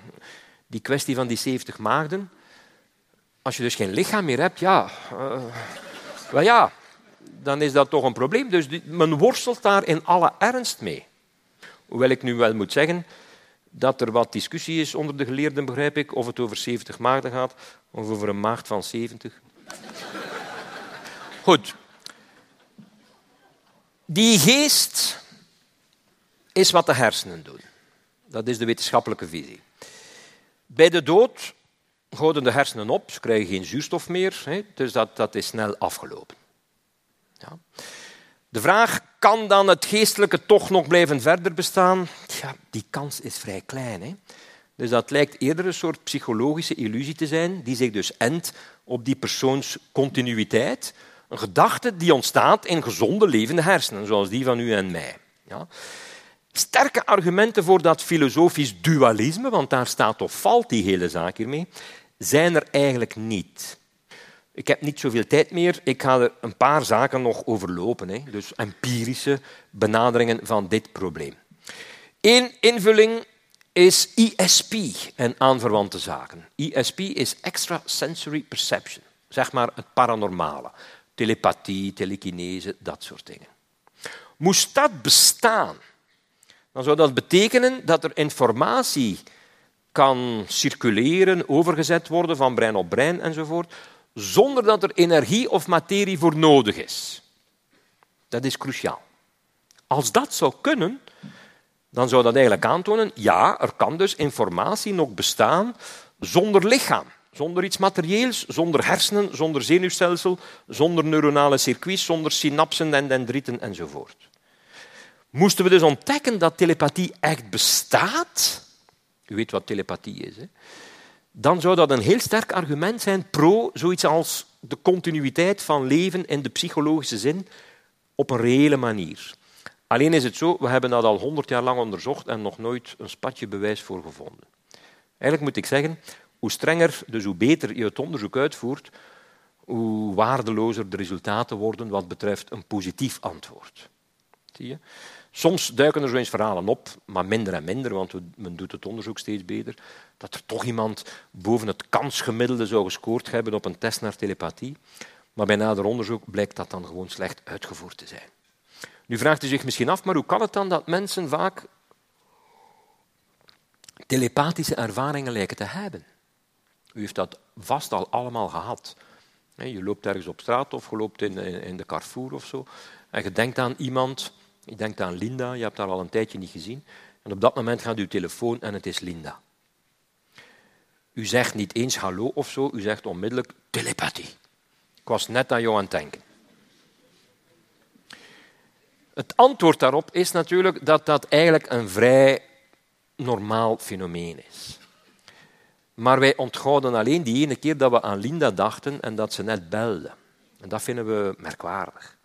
die kwestie van die 70 maagden. Als je dus geen lichaam meer hebt, ja, uh, wel ja, dan is dat toch een probleem. Dus men worstelt daar in alle ernst mee. Hoewel ik nu wel moet zeggen dat er wat discussie is onder de geleerden, begrijp ik, of het over 70 maagden gaat of over een maagd van 70. Goed, die geest is wat de hersenen doen. Dat is de wetenschappelijke visie. Bij de dood houden de hersenen op, ze krijgen geen zuurstof meer, dus dat, dat is snel afgelopen. Ja. De vraag, kan dan het geestelijke toch nog blijven verder bestaan? Ja, die kans is vrij klein. Hè? Dus dat lijkt eerder een soort psychologische illusie te zijn, die zich dus endt op die persoons continuïteit, een gedachte die ontstaat in gezonde levende hersenen, zoals die van u en mij. Ja. Sterke argumenten voor dat filosofisch dualisme, want daar staat of valt die hele zaak hiermee, zijn er eigenlijk niet. Ik heb niet zoveel tijd meer. Ik ga er een paar zaken nog overlopen. Hè. Dus empirische benaderingen van dit probleem. Eén invulling is ISP en aanverwante zaken. ISP is Extrasensory Perception, zeg maar het paranormale telepathie, telekinese, dat soort dingen. Moest dat bestaan, dan zou dat betekenen dat er informatie kan circuleren, overgezet worden van brein op brein enzovoort, zonder dat er energie of materie voor nodig is. Dat is cruciaal. Als dat zou kunnen, dan zou dat eigenlijk aantonen, ja, er kan dus informatie nog bestaan zonder lichaam. Zonder iets materieels, zonder hersenen, zonder zenuwstelsel, zonder neuronale circuits, zonder synapsen en dendrieten enzovoort. Moesten we dus ontdekken dat telepathie echt bestaat, u weet wat telepathie is, hè? dan zou dat een heel sterk argument zijn pro zoiets als de continuïteit van leven in de psychologische zin op een reële manier. Alleen is het zo, we hebben dat al honderd jaar lang onderzocht en nog nooit een spatje bewijs voor gevonden. Eigenlijk moet ik zeggen, hoe strenger, dus hoe beter je het onderzoek uitvoert, hoe waardelozer de resultaten worden wat betreft een positief antwoord. Zie je? Soms duiken er zo eens verhalen op, maar minder en minder, want men doet het onderzoek steeds beter, dat er toch iemand boven het kansgemiddelde zou gescoord hebben op een test naar telepathie. Maar bij nader onderzoek blijkt dat dan gewoon slecht uitgevoerd te zijn. Nu vraagt u zich misschien af, maar hoe kan het dan dat mensen vaak telepathische ervaringen lijken te hebben? U heeft dat vast al allemaal gehad. Je loopt ergens op straat of je loopt in, de Carrefour of zo. En je denkt aan iemand, je denkt aan Linda, je hebt haar al een tijdje niet gezien. En op dat moment gaat uw telefoon en het is Linda. U zegt niet eens hallo of zo, u zegt onmiddellijk telepathie. Ik was net aan jou aan het denken. Het antwoord daarop is natuurlijk dat dat eigenlijk een vrij normaal fenomeen is. Maar wij onthouden alleen die ene keer dat we aan Linda dachten en dat ze net belde. En dat vinden we merkwaardig.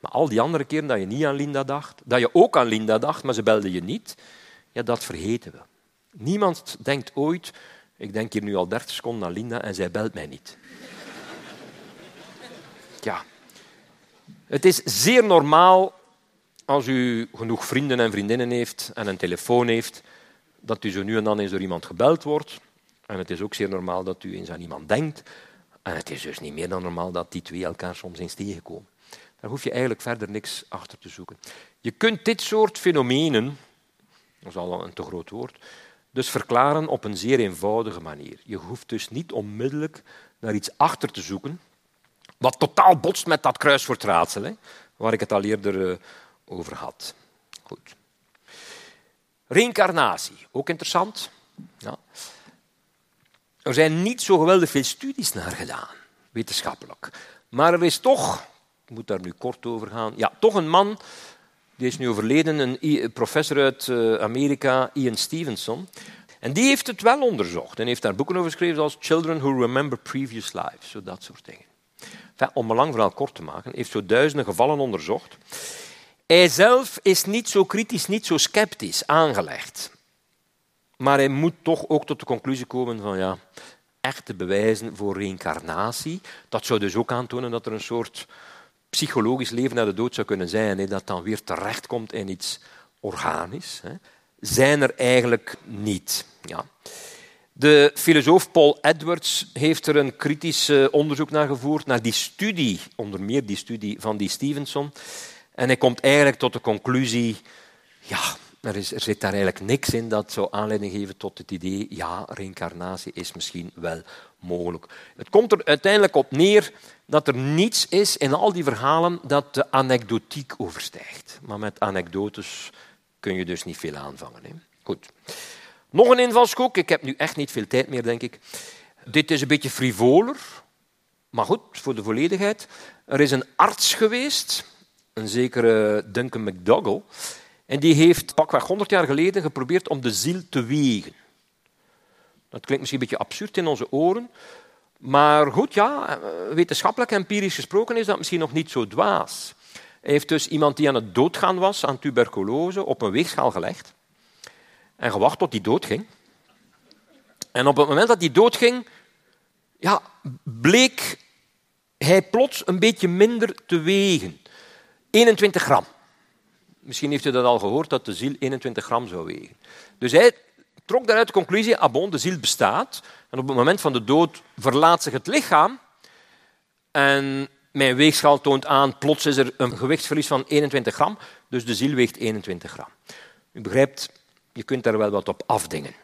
Maar al die andere keren dat je niet aan Linda dacht, dat je ook aan Linda dacht, maar ze belde je niet, ja, dat vergeten we. Niemand denkt ooit, ik denk hier nu al 30 seconden aan Linda en zij belt mij niet. Ja. Het is zeer normaal als u genoeg vrienden en vriendinnen heeft en een telefoon heeft, dat u zo nu en dan eens door iemand gebeld wordt. En het is ook zeer normaal dat u eens aan iemand denkt En het is dus niet meer dan normaal dat die twee elkaar soms eens tegenkomen. Daar hoef je eigenlijk verder niks achter te zoeken. Je kunt dit soort fenomenen, dat is al een te groot woord, dus verklaren op een zeer eenvoudige manier. Je hoeft dus niet onmiddellijk naar iets achter te zoeken, wat totaal botst met dat kruiswoordraadsel, hè, waar ik het al eerder uh, over had. Goed. Reïncarnatie, ook interessant. Ja. Er zijn niet zo geweldig veel studies naar gedaan, wetenschappelijk. Maar er is toch, ik moet daar nu kort over gaan, ja, toch een man, die is nu overleden, een professor uit eh, Amerika, Ian Stevenson. En die heeft het wel onderzocht en heeft daar boeken over geschreven zoals Children Who Remember Previous Lives, zo dat soort dingen. Om een lang verhaal kort te maken, heeft zo duizenden gevallen onderzocht. Hij zelf is niet zo kritisch, niet zo sceptisch aangelegd. Maar hij moet toch ook tot de conclusie komen van ja, echte bewijzen voor reïncarnatie. Dat zou dus ook aantonen dat er een soort psychologisch leven na de dood zou kunnen zijn, dat dan weer terechtkomt in iets organisch. Zijn er eigenlijk niet. Ja. De filosoof Paul Edwards heeft er een kritisch onderzoek naar gevoerd, naar die studie, onder meer die studie van die Stevenson. En hij komt eigenlijk tot de conclusie, ja, er, is, er zit daar eigenlijk niks in dat zou aanleiding geven tot het idee, ja, reïncarnatie is misschien wel mogelijk. Het komt er uiteindelijk op neer dat er niets is in al die verhalen dat de anekdotiek overstijgt. Maar met anekdotes kun je dus niet veel aanvangen. Hè? Goed. Nog een invalshoek. Ik heb nu echt niet veel tijd meer, denk ik. Dit is een beetje frivoler, maar goed, voor de volledigheid. Er is een arts geweest, een zekere Duncan McDougall, en die heeft pakweg 100 jaar geleden geprobeerd om de ziel te wegen. Dat klinkt misschien een beetje absurd in onze oren, maar goed, ja, wetenschappelijk empirisch gesproken is dat misschien nog niet zo dwaas. Hij heeft dus iemand die aan het doodgaan was aan tuberculose op een weegschaal gelegd en gewacht tot hij doodging. En op het moment dat hij doodging, ja, bleek hij plots een beetje minder te wegen. 21 gram. Misschien heeft u dat al gehoord, dat de ziel 21 gram zou wegen. Dus hij trok daaruit de conclusie, ah de ziel bestaat. En op het moment van de dood verlaat zich het lichaam. En mijn weegschaal toont aan, plots is er een gewichtsverlies van 21 gram. Dus de ziel weegt 21 gram. U begrijpt, je kunt daar wel wat op afdingen.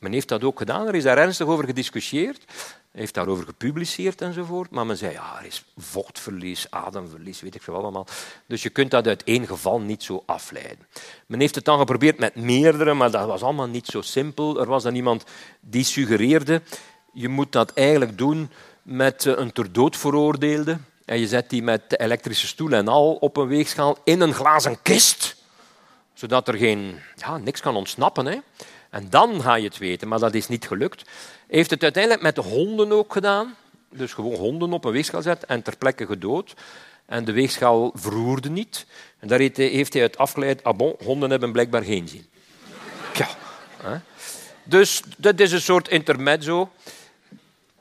Men heeft dat ook gedaan, er is daar ernstig over gediscussieerd heeft daarover gepubliceerd enzovoort. Maar men zei, ja, er is vochtverlies, ademverlies, weet ik veel allemaal. Dus je kunt dat uit één geval niet zo afleiden. Men heeft het dan geprobeerd met meerdere, maar dat was allemaal niet zo simpel. Er was dan iemand die suggereerde, je moet dat eigenlijk doen met eh, een ter dood veroordeelde. En je zet die met elektrische stoel en al op een weegschaal in een glazen kist, zodat er geen, ja, niks kan ontsnappen. Hè. En dan ga je het weten, maar dat is niet gelukt. Heeft het uiteindelijk met de honden ook gedaan. Dus gewoon honden op een weegschaal zetten en ter plekke gedood. En de weegschaal verroerde niet. En daar heeft hij uit afgeleid, ah bon, honden hebben blijkbaar geen zin. Ja. Dus dat is een soort intermezzo.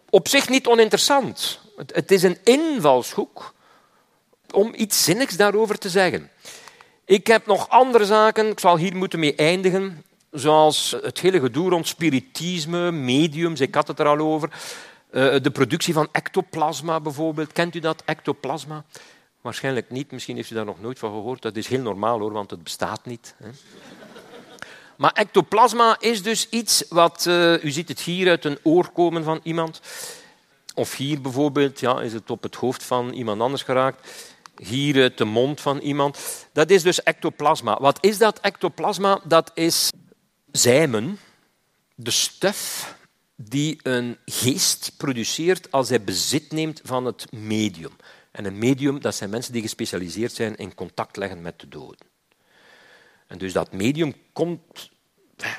Op zich niet oninteressant. Het is een invalshoek om iets zinnigs daarover te zeggen. Ik heb nog andere zaken, ik zal hier moeten mee eindigen zoals het hele gedoe rond spiritisme, mediums, ik had het er al over. Uh, de productie van ectoplasma bijvoorbeeld. Kent u dat, ectoplasma? Waarschijnlijk niet, misschien heeft u daar nog nooit van gehoord. Dat is heel normaal hoor, want het bestaat niet. Hè. Maar ectoplasma is dus iets wat, uh, u ziet het hier uit een oor komen van iemand. Of hier bijvoorbeeld, ja, is het op het hoofd van iemand anders geraakt. Hier uit de mond van iemand. Dat is dus ectoplasma. Wat is dat ectoplasma? Dat is zijmen de stuf die een geest produceert als hij bezit neemt van het medium. En een medium, dat zijn mensen die gespecialiseerd zijn in contact leggen met de doden. En dus dat medium komt,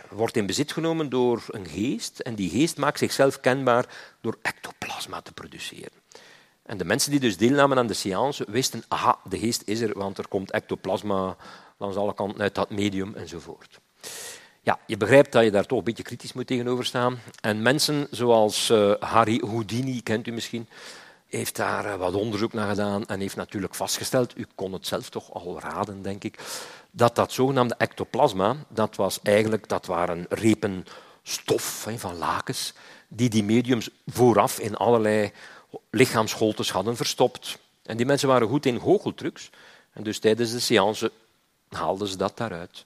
wordt in bezit genomen door een geest en die geest maakt zichzelf kenbaar door ectoplasma te produceren. En de mensen die dus deelnamen aan de seance wisten, aha, de geest is er, want er komt ectoplasma langs alle kanten uit dat medium enzovoort. Ja, je begrijpt dat je daar toch een beetje kritisch moet tegenover staan. En mensen zoals uh, Harry Houdini, kent u misschien, heeft daar uh, wat onderzoek naar gedaan en heeft natuurlijk vastgesteld, u kon het zelf toch al raden, denk ik, dat dat zogenaamde ectoplasma, dat, was eigenlijk, dat waren repen stof van lakens, die die mediums vooraf in allerlei lichaamsholtes hadden verstopt. En die mensen waren goed in goocheltrucs. En dus tijdens de seance haalden ze dat daaruit.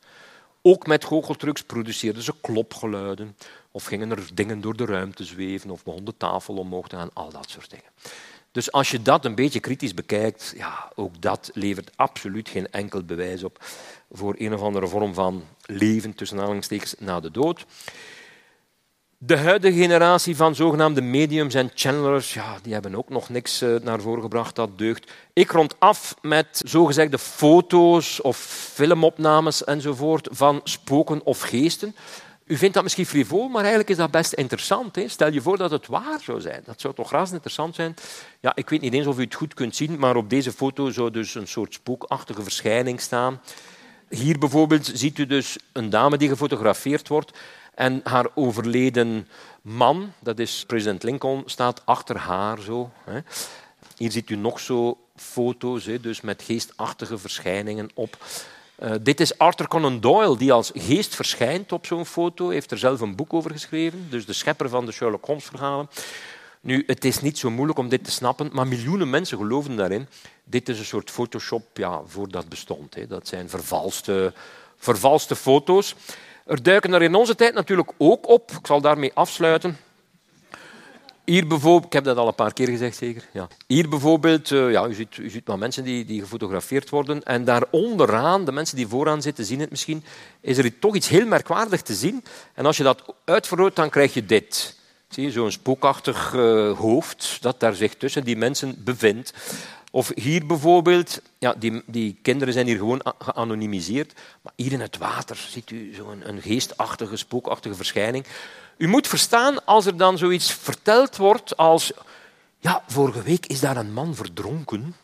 Ook met goocheltrucs produceerden ze klopgeluiden. Of gingen er dingen door de ruimte zweven. Of begon de tafel omhoog te gaan. Al dat soort dingen. Dus als je dat een beetje kritisch bekijkt, ja, ook dat levert absoluut geen enkel bewijs op voor een of andere vorm van leven tussen aanhalingstekens na de dood. De huidige generatie van zogenaamde mediums en channelers, ja, die hebben ook nog niks eh, naar voren gebracht dat deugt. Ik rond af met zogezegde foto's of filmopnames enzovoort van spoken of geesten. U vindt dat misschien frivol, maar eigenlijk is dat best interessant. Hè? Stel je voor dat het waar zou zijn. Dat zou toch razend interessant zijn. Ja, ik weet niet eens of u het goed kunt zien, maar op deze foto zou dus een soort spookachtige verschijning staan. Hier bijvoorbeeld ziet u dus een dame die gefotografeerd wordt en haar overleden man, dat is president Lincoln, staat achter haar zo. Hier ziet u nog zo foto's, dus met geestachtige verschijningen op. Uh, dit is Arthur Conan Doyle, die als geest verschijnt op zo'n foto. Hij heeft er zelf een boek over geschreven, dus de schepper van de Sherlock Holmes-verhalen. Nu, het is niet zo moeilijk om dit te snappen, maar miljoenen mensen geloven daarin. Dit is een soort Photoshop ja, voor dat bestond. Hè. Dat zijn vervalste, vervalste foto's. Er duiken er in onze tijd natuurlijk ook op. Ik zal daarmee afsluiten. Hier bijvoorbeeld, ik heb dat al een paar keer gezegd zeker. Ja. Hier bijvoorbeeld, uh, ja, u, ziet, u ziet maar mensen die, die gefotografeerd worden. En daar onderaan, de mensen die vooraan zitten, zien het misschien, is er toch iets heel merkwaardig te zien. En als je dat uitvergroot, dan krijg je dit. Zie je, zo'n spookachtig uh, hoofd dat daar zich tussen die mensen bevindt. Of hier bijvoorbeeld, ja, die, die kinderen zijn hier gewoon geanonimiseerd, maar hier in het water ziet u zo'n een geestachtige, spookachtige verschijning. U moet verstaan als er dan zoiets verteld wordt als, ja, vorige week is daar een man verdronken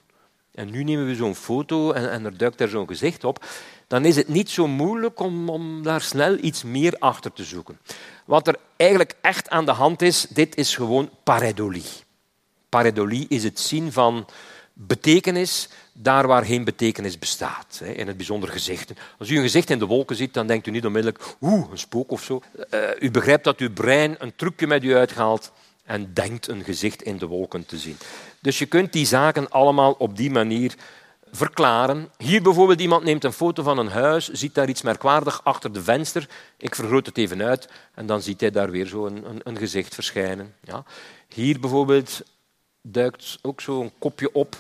en nu nemen we zo'n foto en, en er duikt daar zo'n gezicht op, dan is het niet zo moeilijk om, om daar snel iets meer achter te zoeken. Wat er eigenlijk echt aan de hand is, dit is gewoon pareidolie. Pareidolie is het zien van betekenis daar waar geen betekenis bestaat. In het bijzonder gezichten. Als u een gezicht in de wolken ziet, dan denkt u niet onmiddellijk oeh, een spook of zo. Uh, u begrijpt dat uw brein een trucje met u uithaalt en denkt een gezicht in de wolken te zien. Dus je kunt die zaken allemaal op die manier verklaren. Hier bijvoorbeeld iemand neemt een foto van een huis, ziet daar iets merkwaardig achter de venster. Ik vergroot het even uit en dan ziet hij daar weer zo een, een, een gezicht verschijnen. Ja. Hier bijvoorbeeld duikt ook zo'n kopje op,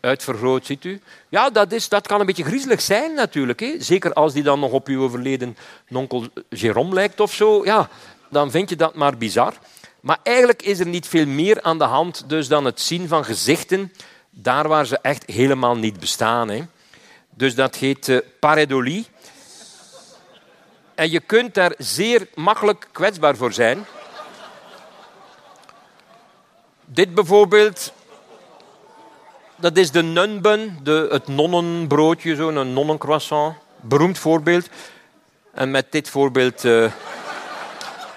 uitvergroot, ziet u. Ja, dat, is, dat kan een beetje griezelig zijn natuurlijk. Hè. Zeker als die dan nog op uw overleden nonkel Jérôme lijkt of zo. Ja, dan vind je dat maar bizar. Maar eigenlijk is er niet veel meer aan de hand dus dan het zien van gezichten daar waar ze echt helemaal niet bestaan. Hè. Dus dat heet uh, pareidolie. En je kunt daar zeer makkelijk kwetsbaar voor zijn. Dit bijvoorbeeld, dat is de nunbun, de, het nonnenbroodje, zo'n nonnencroissant. Beroemd voorbeeld. En met dit voorbeeld, uh,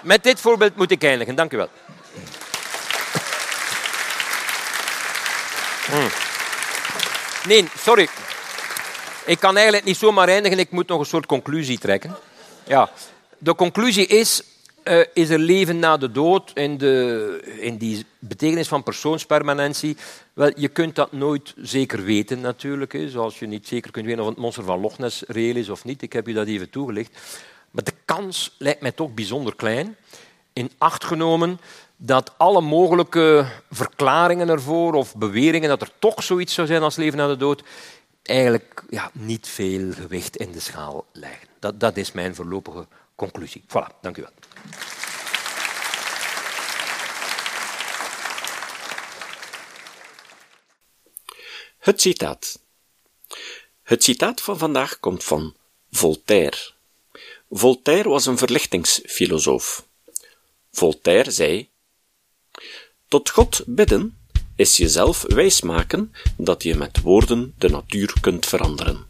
met dit voorbeeld moet ik eindigen. Dank u wel. Hmm. Nee, sorry. Ik kan eigenlijk niet zomaar eindigen, ik moet nog een soort conclusie trekken. Ja. De conclusie is, uh, is er leven na de dood in, de, in die betekenis van persoonspermanentie? Wel, je kunt dat nooit zeker weten natuurlijk. Hè. Zoals je niet zeker kunt weten of het monster van Loch Ness reëel is of niet. Ik heb je dat even toegelicht. Maar de kans lijkt mij toch bijzonder klein. In acht genomen dat alle mogelijke verklaringen ervoor of beweringen dat er toch zoiets zou zijn als leven na de dood, eigenlijk ja, niet veel gewicht in de schaal leggen. Dat, dat is mijn voorlopige conclusie. Voilà, dank u wel. Het citaat. Het citaat van vandaag komt van Voltaire. Voltaire was een verlichtingsfilosoof. Voltaire zei: Tot God bidden is jezelf wijsmaken dat je met woorden de natuur kunt veranderen.